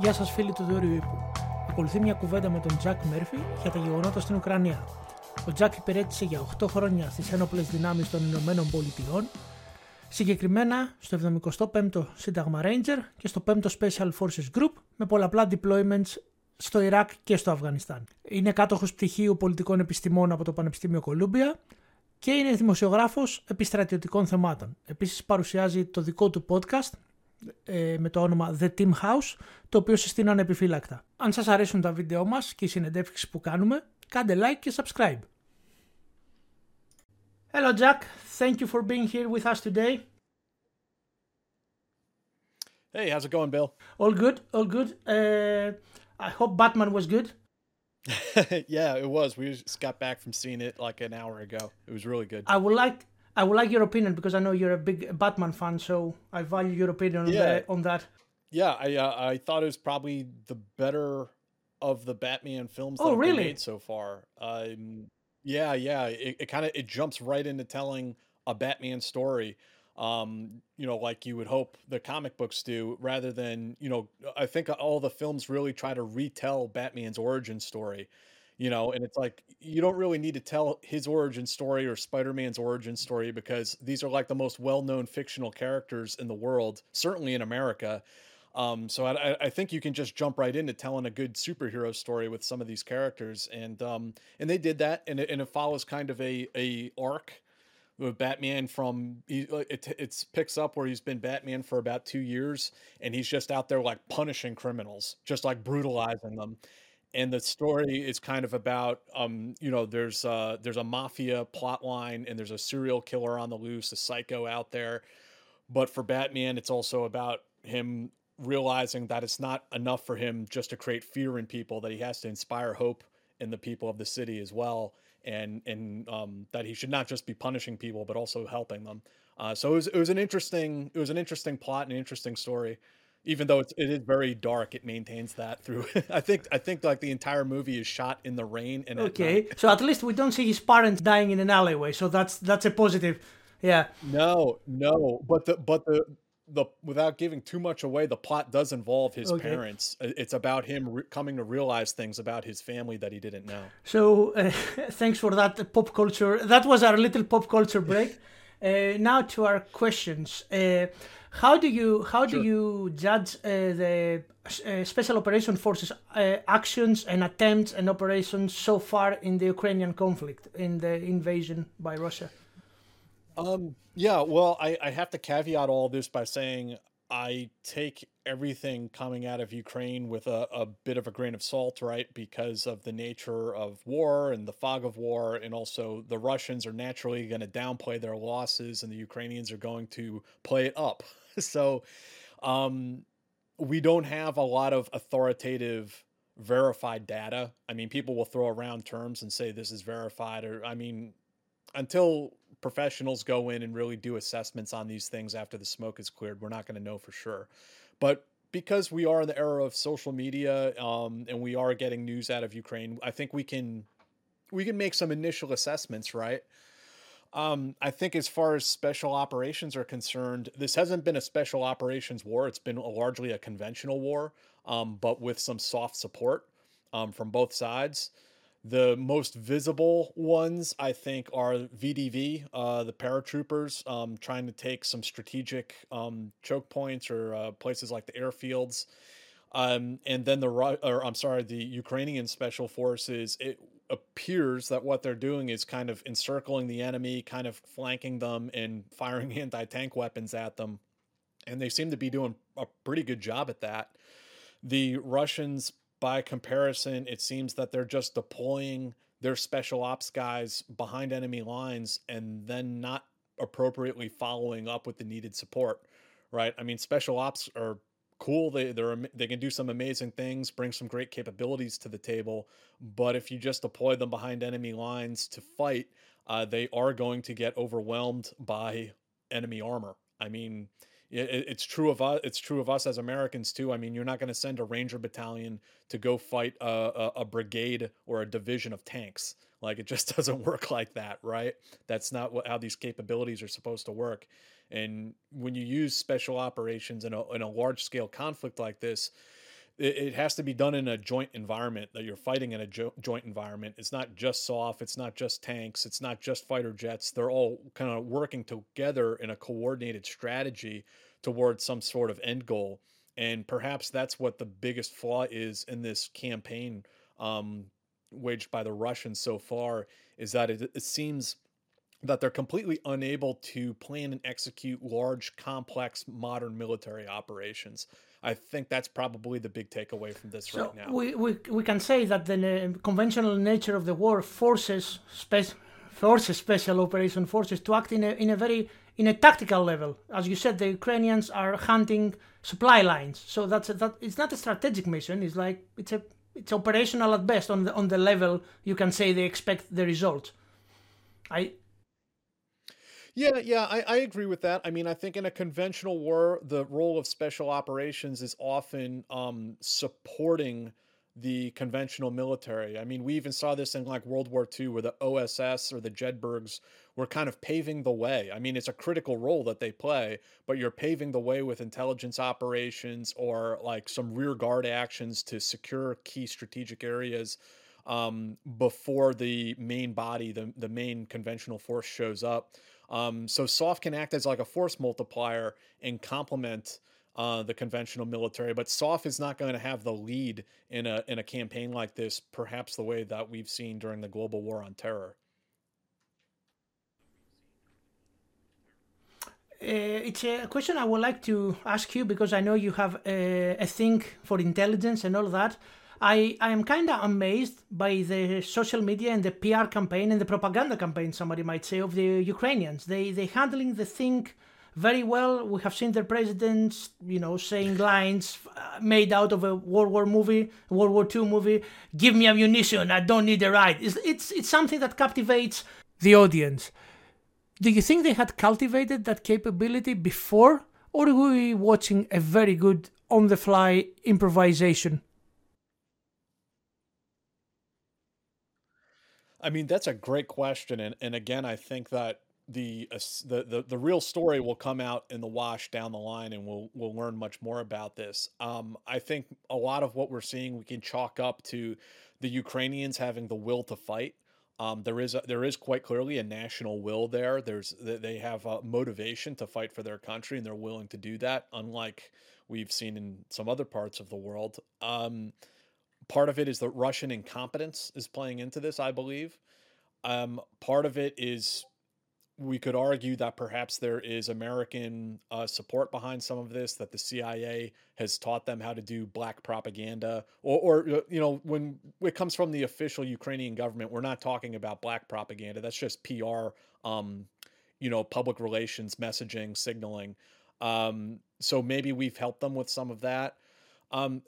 Γεια σας φίλοι του Δόριου Ήπου. Ακολουθεί μια κουβέντα με τον Τζακ Μέρφυ για τα γεγονότα στην Ουκρανία. Ο Τζακ υπηρέτησε για 8 χρόνια στις ένοπλες δυνάμεις των Ηνωμένων Πολιτειών, συγκεκριμένα στο 75ο Σύνταγμα Ranger και στο 5ο Special Forces Group με πολλαπλά deployments στο Ιράκ και στο Αφγανιστάν. Είναι κάτοχος πτυχίου πολιτικών επιστημών από το Πανεπιστήμιο Κολούμπια και είναι δημοσιογράφος επιστρατιωτικών θεμάτων. Επίσης παρουσιάζει το δικό του podcast ε, με το όνομα The Team House, το οποίο συστήνω ανεπιφύλακτα. Αν σας αρέσουν τα βίντεό μας και οι συνεντεύξεις που κάνουμε, κάντε like και subscribe. Hello Jack, thank you for being here with us today. Hey, how's it going, Bill? All good, all good. Uh, I hope Batman was good. yeah, it was. We just got back from seeing it like an hour ago. It was really good. I would like I would like your opinion because I know you're a big Batman fan, so I value your opinion on, the, on that. Yeah, I uh, I thought it was probably the better of the Batman films that Oh, really? made so far. Um, yeah, yeah, it, it kind of it jumps right into telling a Batman story. Um, you know, like you would hope the comic books do, rather than you know, I think all the films really try to retell Batman's origin story. You know, and it's like you don't really need to tell his origin story or Spider-Man's origin story because these are like the most well-known fictional characters in the world, certainly in America. Um, so I, I- think you can just jump right into telling a good superhero story with some of these characters, and um, and they did that, and it, and it follows kind of a a arc with Batman from he like, it picks up where he's been Batman for about two years, and he's just out there like punishing criminals, just like brutalizing them. And the story is kind of about um, you know, there's uh there's a mafia plot line and there's a serial killer on the loose, a psycho out there. But for Batman, it's also about him realizing that it's not enough for him just to create fear in people, that he has to inspire hope in the people of the city as well, and and um, that he should not just be punishing people but also helping them. Uh, so it was it was an interesting it was an interesting plot and an interesting story. Even though it's, it is very dark, it maintains that through. I think I think like the entire movie is shot in the rain and Okay, night. so at least we don't see his parents dying in an alleyway, so that's that's a positive. Yeah. No, no, but the but the the without giving too much away, the plot does involve his Okay. parents. It's about him re- coming to realize things about his family that he didn't know. So uh, thanks for that uh, pop culture. That was our little pop culture break. Uh, now to our questions. Uh, how do you how do you judge uh, the uh, special operation forces uh, actions and attempts and operations so far in the Ukrainian conflict in the invasion by Russia? Um, yeah, well, I, I have to caveat all this by saying I take everything coming out of Ukraine with a, a bit of a grain of salt, right? Because of the nature of war and the fog of war, and also the Russians are naturally going to downplay their losses, and the Ukrainians are going to play it up. so, um, we don't have a lot of authoritative verified data. I mean, people will throw around terms and say this is verified, or I mean, until professionals go in and really do assessments on these things after the smoke is cleared, we're not going to know for sure. But because we are in the era of social media um, and we are getting news out of Ukraine, I think we can we can make some initial assessments, right? Um, I think as far as special operations are concerned, this hasn't been a special operations war. It's been a, largely a conventional war, um, but with some soft support um, from both sides. The most visible ones, I think, are VDV, uh, the paratroopers, um, trying to take some strategic um, choke points or uh, places like the airfields. Um, and then the or I'm sorry, the Ukrainian special forces. It appears that what they're doing is kind of encircling the enemy, kind of flanking them, and firing anti-tank weapons at them. And they seem to be doing a pretty good job at that. The Russians, by comparison, it seems that they're just deploying their special ops guys behind enemy lines and then not appropriately following up with the needed support. Right? I mean, special ops are cool. They they're they can do some amazing things, bring some great capabilities to the table. But if you just deploy them behind enemy lines to fight, uh, they are going to get overwhelmed by enemy armor. I mean, it, it- it's true of us. It's true of us as Americans too. I mean, you're not going to send a ranger battalion to go fight a, a, a brigade or a division of tanks. Like it just doesn't work like that, right? That's not what, how these capabilities are supposed to work. And when you use special operations in a, in a large scale conflict like this, it, it has to be done in a joint environment that you're fighting in a jo- joint environment. It's not just soft, it's not just tanks, it's not just fighter jets. They're all kind of working together in a coordinated strategy towards some sort of end goal. And perhaps that's what the biggest flaw is in this campaign um, waged by the Russians so far is that it, it seems that they're completely unable to plan and execute large, complex, modern military operations. I think that's probably the big takeaway from this so right now. We, we, we can say that the conventional nature of the war forces forces special operation forces to act in a, in a very in a tactical level. As you said, the Ukrainians are hunting supply lines, so that's a, that. It's not a strategic mission. It's like it's a it's operational at best on the on the level you can say they expect the result. I yeah, yeah, I, I agree with that. I mean, I think in a conventional war, the role of special operations is often um, supporting the conventional military. I mean, we even saw this in like World War II, where the OSS or the Jedburghs were kind of paving the way. I mean, it's a critical role that they play, but you're paving the way with intelligence operations or like some rear guard actions to secure key strategic areas um, before the main body, the, the main conventional force shows up. Um, so soft can act as like a force multiplier and complement uh, the conventional military, but soft is not going to have the lead in a in a campaign like this, perhaps the way that we've seen during the global war on terror. Uh, it's a question I would like to ask you because I know you have a, a thing for intelligence and all that. I, I am kind of amazed by the social media and the PR campaign and the propaganda campaign, somebody might say, of the Ukrainians. They they handling the thing very well. We have seen their presidents, you know, saying lines uh, made out of a World War movie, World War II movie. Give me ammunition. I don't need a ride. It's it's it's something that captivates the audience. Do you think they had cultivated that capability before, or were we watching a very good on-the-fly improvisation? I mean, that's a great question, and and again, I think that the the the, the real story will come out in the wash down the line, and we'll we'll learn much more about this. Um, I think a lot of what we're seeing we can chalk up to the Ukrainians having the will to fight. Um, there is a, there is quite clearly a national will there. There's they have motivation to fight for their country, and they're willing to do that. Unlike we've seen in some other parts of the world. Um, part of it is that Russian incompetence is playing into this, I believe. Um, part of it is we could argue that perhaps there is American uh, support behind some of this, that the CIA has taught them how to do black propaganda, or, or uh, you know, when it comes from the official Ukrainian government, we're not talking about black propaganda. That's just PR, um, you know, public relations messaging, signaling. Um, so maybe we've helped them with some of that. Um,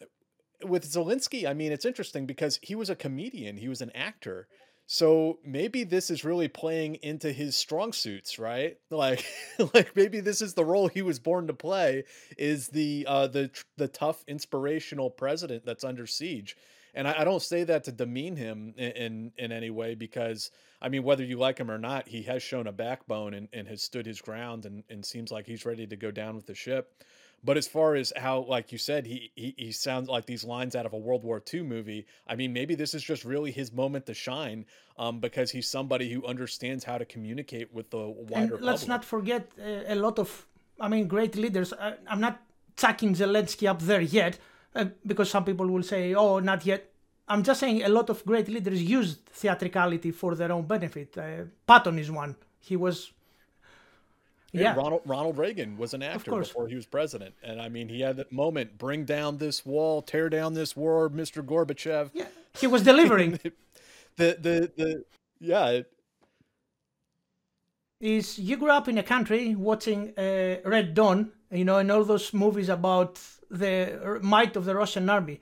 with Zelensky, I mean, it's interesting because he was a comedian, he was an actor. So maybe this is really playing into his strong suits, right? Like, like maybe this is the role he was born to play: is the uh, the the tough, inspirational president that's under siege. And I, I don't say that to demean him in, in, in any way, because I mean, whether you like him or not, he has shown a backbone and, and has stood his ground, and, and seems like he's ready to go down with the ship. But as far as how, like you said, he, he he sounds like these lines out of a World War II movie. I mean, maybe this is just really his moment to shine, um, because he's somebody who understands how to communicate with the wider. And let's not forget uh, a lot of, I mean, great leaders. I, I'm not chucking Zelensky up there yet, uh, because some people will say, "Oh, not yet." I'm just saying a lot of great leaders used theatricality for their own benefit. Uh, Patton is one. He was yeah. Ronald Ronald Reagan was an actor before he was president, and I mean, he had that moment: bring down this wall, tear down this war, Mr. Gorbachev. Yeah, he was delivering. the the the yeah. It, is you grew up in a country watching uh, Red Dawn, you know, and all those movies about the might of the Russian army.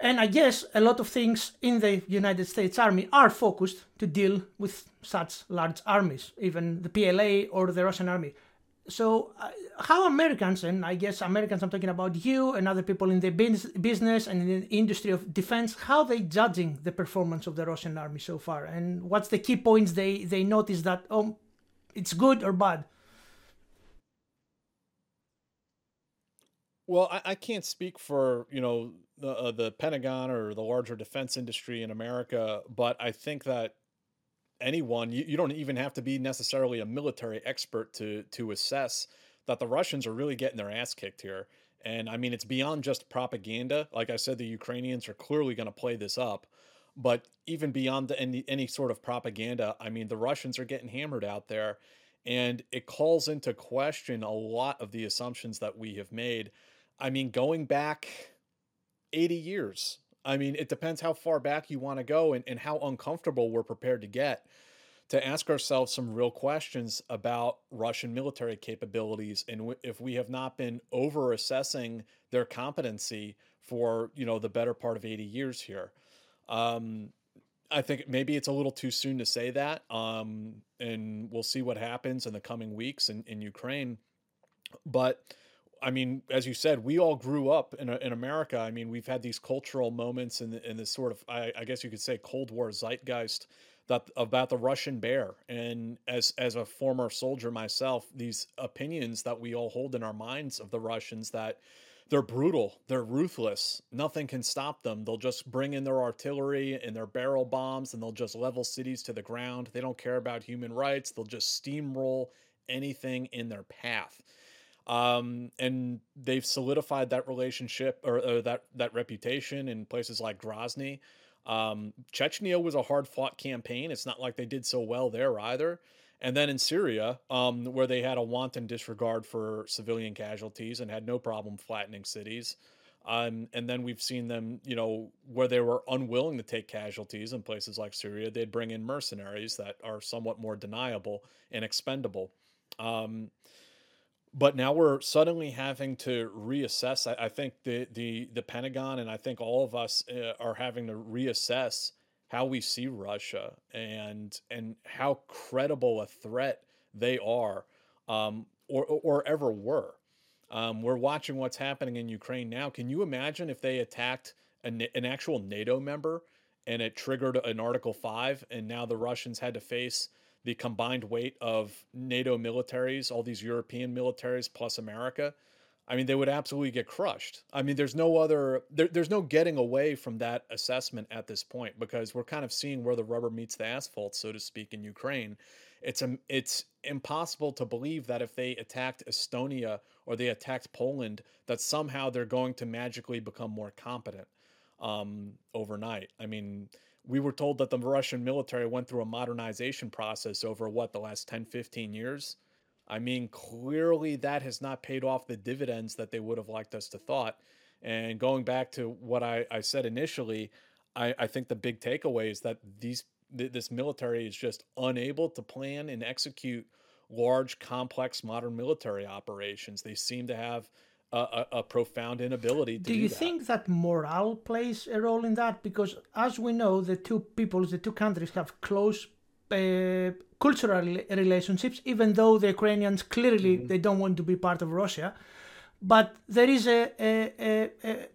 And I guess a lot of things in the United States Army are focused to deal with such large armies, even the PLA or the Russian Army. So, uh, how Americans, and I guess Americans, I'm talking about you and other people in the business and in the industry of defense, how they judging the performance of the Russian army so far, and what's the key points they they notice that oh, it's good or bad? Well, I, I can't speak for you know the uh, the Pentagon or the larger defense industry in America, but I think that anyone you, you don't even have to be necessarily a military expert to to assess that the Russians are really getting their ass kicked here. And I mean, it's beyond just propaganda. Like I said, the Ukrainians are clearly going to play this up. But even beyond the, any any sort of propaganda, I mean, the Russians are getting hammered out there, and it calls into question a lot of the assumptions that we have made. I mean, going back 80 years. I mean, it depends how far back you want to go and, and how uncomfortable we're prepared to get to ask ourselves some real questions about Russian military capabilities and w- if we have not been over assessing their competency for you know the better part of 80 years here. Um, I think maybe it's a little too soon to say that, um, and we'll see what happens in the coming weeks in, in Ukraine. But I mean, as you said, we all grew up in, uh, in America. I mean, we've had these cultural moments in, in this sort of, I, I guess you could say, Cold War zeitgeist that about the Russian bear. And as as a former soldier myself, these opinions that we all hold in our minds of the Russians that they're brutal, they're ruthless, nothing can stop them. They'll just bring in their artillery and their barrel bombs and they'll just level cities to the ground. They don't care about human rights. They'll just steamroll anything in their path. Um, and they've solidified that relationship or, or that that reputation in places like Grozny. Um, Chechnya was a hard fought campaign. It's not like they did so well there either. And then in Syria, um, where they had a wanton disregard for civilian casualties and had no problem flattening cities. Um, and then we've seen them, you know, where they were unwilling to take casualties in places like Syria, they'd bring in mercenaries that are somewhat more deniable and expendable. Um, but now we're suddenly having to reassess. I, I, think the the the Pentagon and I think all of us uh, are having to reassess how we see Russia and and how credible a threat they are, um, or or ever were. Um, we're watching what's happening in Ukraine now. Can you imagine if they attacked an, an actual NATO member and it triggered an Article Five, and now the Russians had to face the combined weight of NATO militaries, all these European militaries plus America, I mean, they would absolutely get crushed. I mean, there's no other, there, there's no getting away from that assessment at this point because we're kind of seeing where the rubber meets the asphalt, so to speak, in Ukraine. It's a, it's impossible to believe that if they attacked Estonia or they attacked Poland, that somehow they're going to magically become more competent um, overnight. I mean, we were told that the Russian military went through a modernization process over what the last 10 15 years. I mean clearly that has not paid off the dividends that they would have liked us to thought. And going back to what I, I said initially I, I think the big takeaway is that these th- this military is just unable to plan and execute large complex modern military operations. They seem to have a, a, profound inability to do, do you that. think that morale plays a role in that because as we know the two peoples the two countries have close uh, cultural relationships even though the ukrainians clearly mm-hmm. they don't want to be part of russia but there is a, a, a, a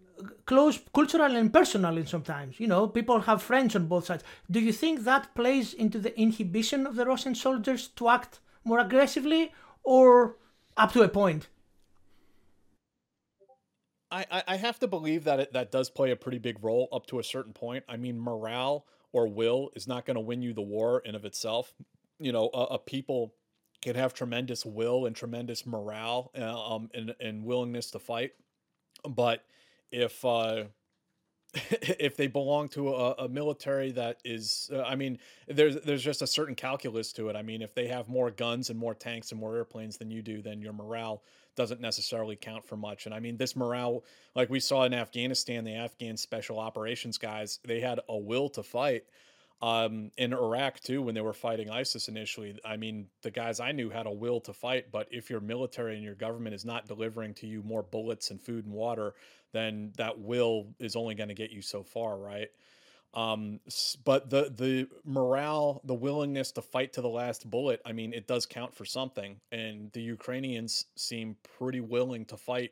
close cultural and personal in sometimes you know people have friends on both sides do you think that plays into the inhibition of the russian soldiers to act more aggressively or up to a point I, I have to believe that it, that does play a pretty big role up to a certain point. I mean, morale or will is not going to win you the war in of itself. You know, a, a people can have tremendous will and tremendous morale uh, um, and, and willingness to fight, but if uh, if they belong to a, a military that is, uh, I mean, there's there's just a certain calculus to it. I mean, if they have more guns and more tanks and more airplanes than you do, then your morale doesn't necessarily count for much. And I mean, this morale, like we saw in Afghanistan, the Afghan special operations guys, they had a will to fight. Um, in Iraq too, when they were fighting ISIS initially, I mean, the guys I knew had a will to fight. But if your military and your government is not delivering to you more bullets and food and water, then that will is only going to get you so far, right? Um, but the the morale, the willingness to fight to the last bullet, I mean, it does count for something. And the Ukrainians seem pretty willing to fight,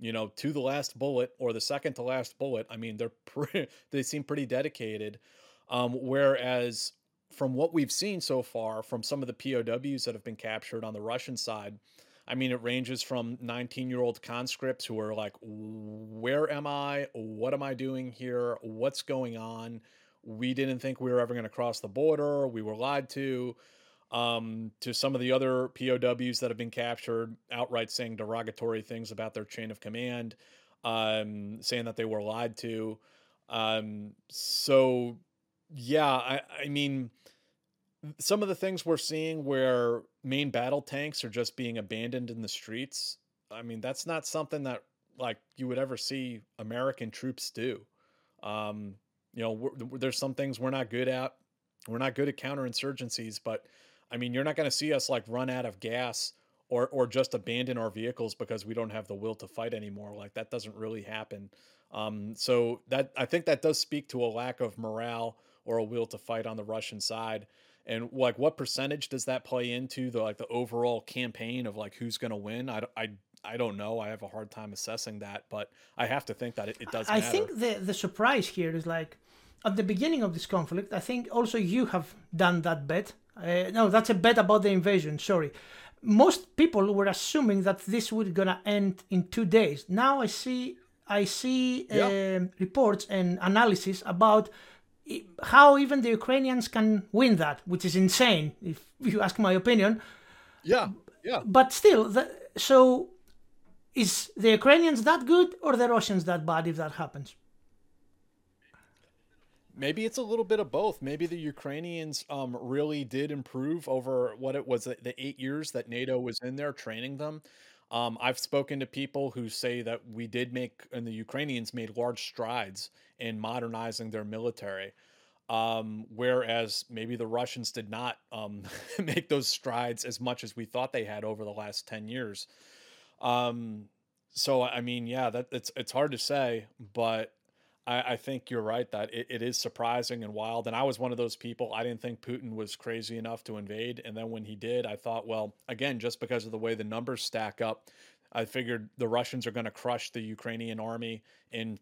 you know, to the last bullet or the second to last bullet. I mean, they're they seem pretty dedicated. Um, whereas from what we've seen so far from some of the POWs that have been captured on the Russian side, I mean, it ranges from 19 year old conscripts who are like, Where am I? What am I doing here? What's going on? We didn't think we were ever going to cross the border. We were lied to. Um, to some of the other POWs that have been captured, outright saying derogatory things about their chain of command, um, saying that they were lied to. Um, so, yeah, I, I mean, some of the things we're seeing where main battle tanks are just being abandoned in the streets. I mean, that's not something that like you would ever see American troops do. Um, you know, there's some things we're not good at. We're not good at counterinsurgencies, but I mean, you're not going to see us like run out of gas or or just abandon our vehicles because we don't have the will to fight anymore. Like that doesn't really happen. Um, so that I think that does speak to a lack of morale or a will to fight on the Russian side and like what percentage does that play into the like the overall campaign of like who's going to win I, I I don't know. I have a hard time assessing that, but I have to think that it, it does. I matter. think the the surprise here is like at the beginning of this conflict. I think also you have done that bet. Uh, no, that's a bet about the invasion. Sorry, most people were assuming that this would gonna end in two days. Now I see I see yeah. uh, reports and analysis about how even the Ukrainians can win that, which is insane, if you ask my opinion. Yeah, yeah. But still, the, so is the Ukrainians that good or the Russians that bad if that happens? Maybe it's a little bit of both. Maybe the Ukrainians um, really did improve over what it was the eight years that NATO was in there training them. Um, I've spoken to people who say that we did make, and the Ukrainians made large strides in modernizing their military. Um, whereas maybe the Russians did not um, make those strides as much as we thought they had over the last 10 years. Um, so, I mean, yeah, that it's, it's hard to say, but I, I think you're right that it, it is surprising and wild. And I was one of those people. I didn't think Putin was crazy enough to invade. And then when he did, I thought, well, again, just because of the way the numbers stack up, I figured the Russians are going to crush the Ukrainian army in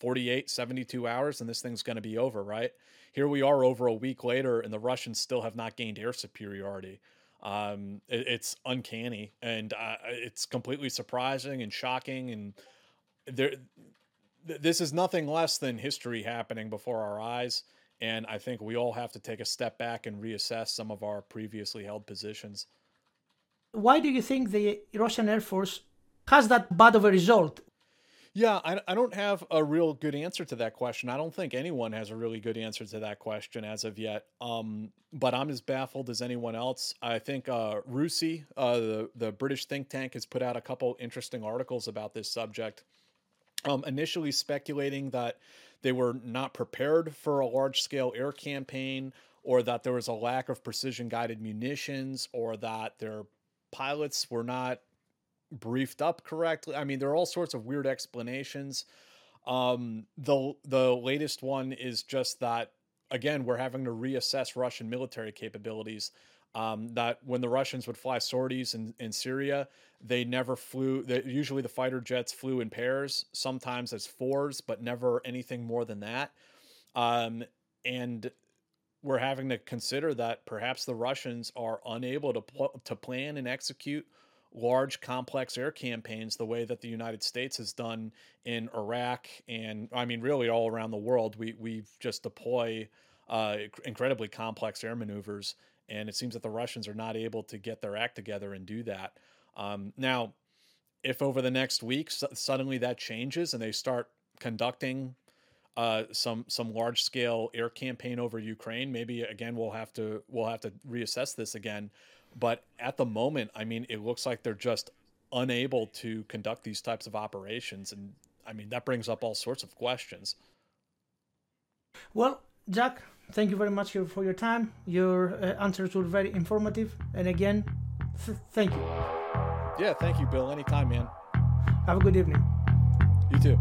48, 72 hours, and this thing's going to be over, right? Here we are over a week later, and the Russians still have not gained air superiority. Um, it, it's uncanny, and uh, it's completely surprising and shocking. And there, th- this is nothing less than history happening before our eyes. And I think we all have to take a step back and reassess some of our previously held positions. Why do you think the Russian Air Force has that bad of a result? Yeah, I, I don't have a real good answer to that question. I don't think anyone has a really good answer to that question as of yet. Um, but I'm as baffled as anyone else. I think uh, RUSI, uh, the the British think tank, has put out a couple interesting articles about this subject um, initially speculating that they were not prepared for a large scale air campaign, or that there was a lack of precision guided munitions, or that their pilots were not briefed up correctly. I mean, there are all sorts of weird explanations. Um, the the latest one is just that again we're having to reassess Russian military capabilities. Um, that when the Russians would fly sorties in, in Syria, they never flew. They, usually, the fighter jets flew in pairs, sometimes as fours, but never anything more than that. Um, and we're having to consider that perhaps the Russians are unable to pl- to plan and execute large, complex air campaigns the way that the United States has done in Iraq and I mean, really all around the world. We we just deploy uh, incredibly complex air maneuvers, and it seems that the Russians are not able to get their act together and do that. Um, now, if over the next week suddenly that changes and they start conducting uh, some some large scale air campaign over Ukraine, maybe again we'll have to we'll have to reassess this again. But at the moment, I mean, it looks like they're just unable to conduct these types of operations, and I mean that brings up all sorts of questions. Well, Jack, thank you very much for your time. Your uh, answers were very informative, and again, th- thank you. Yeah, thank you, Bill. Anytime, man. Have a good evening. You too.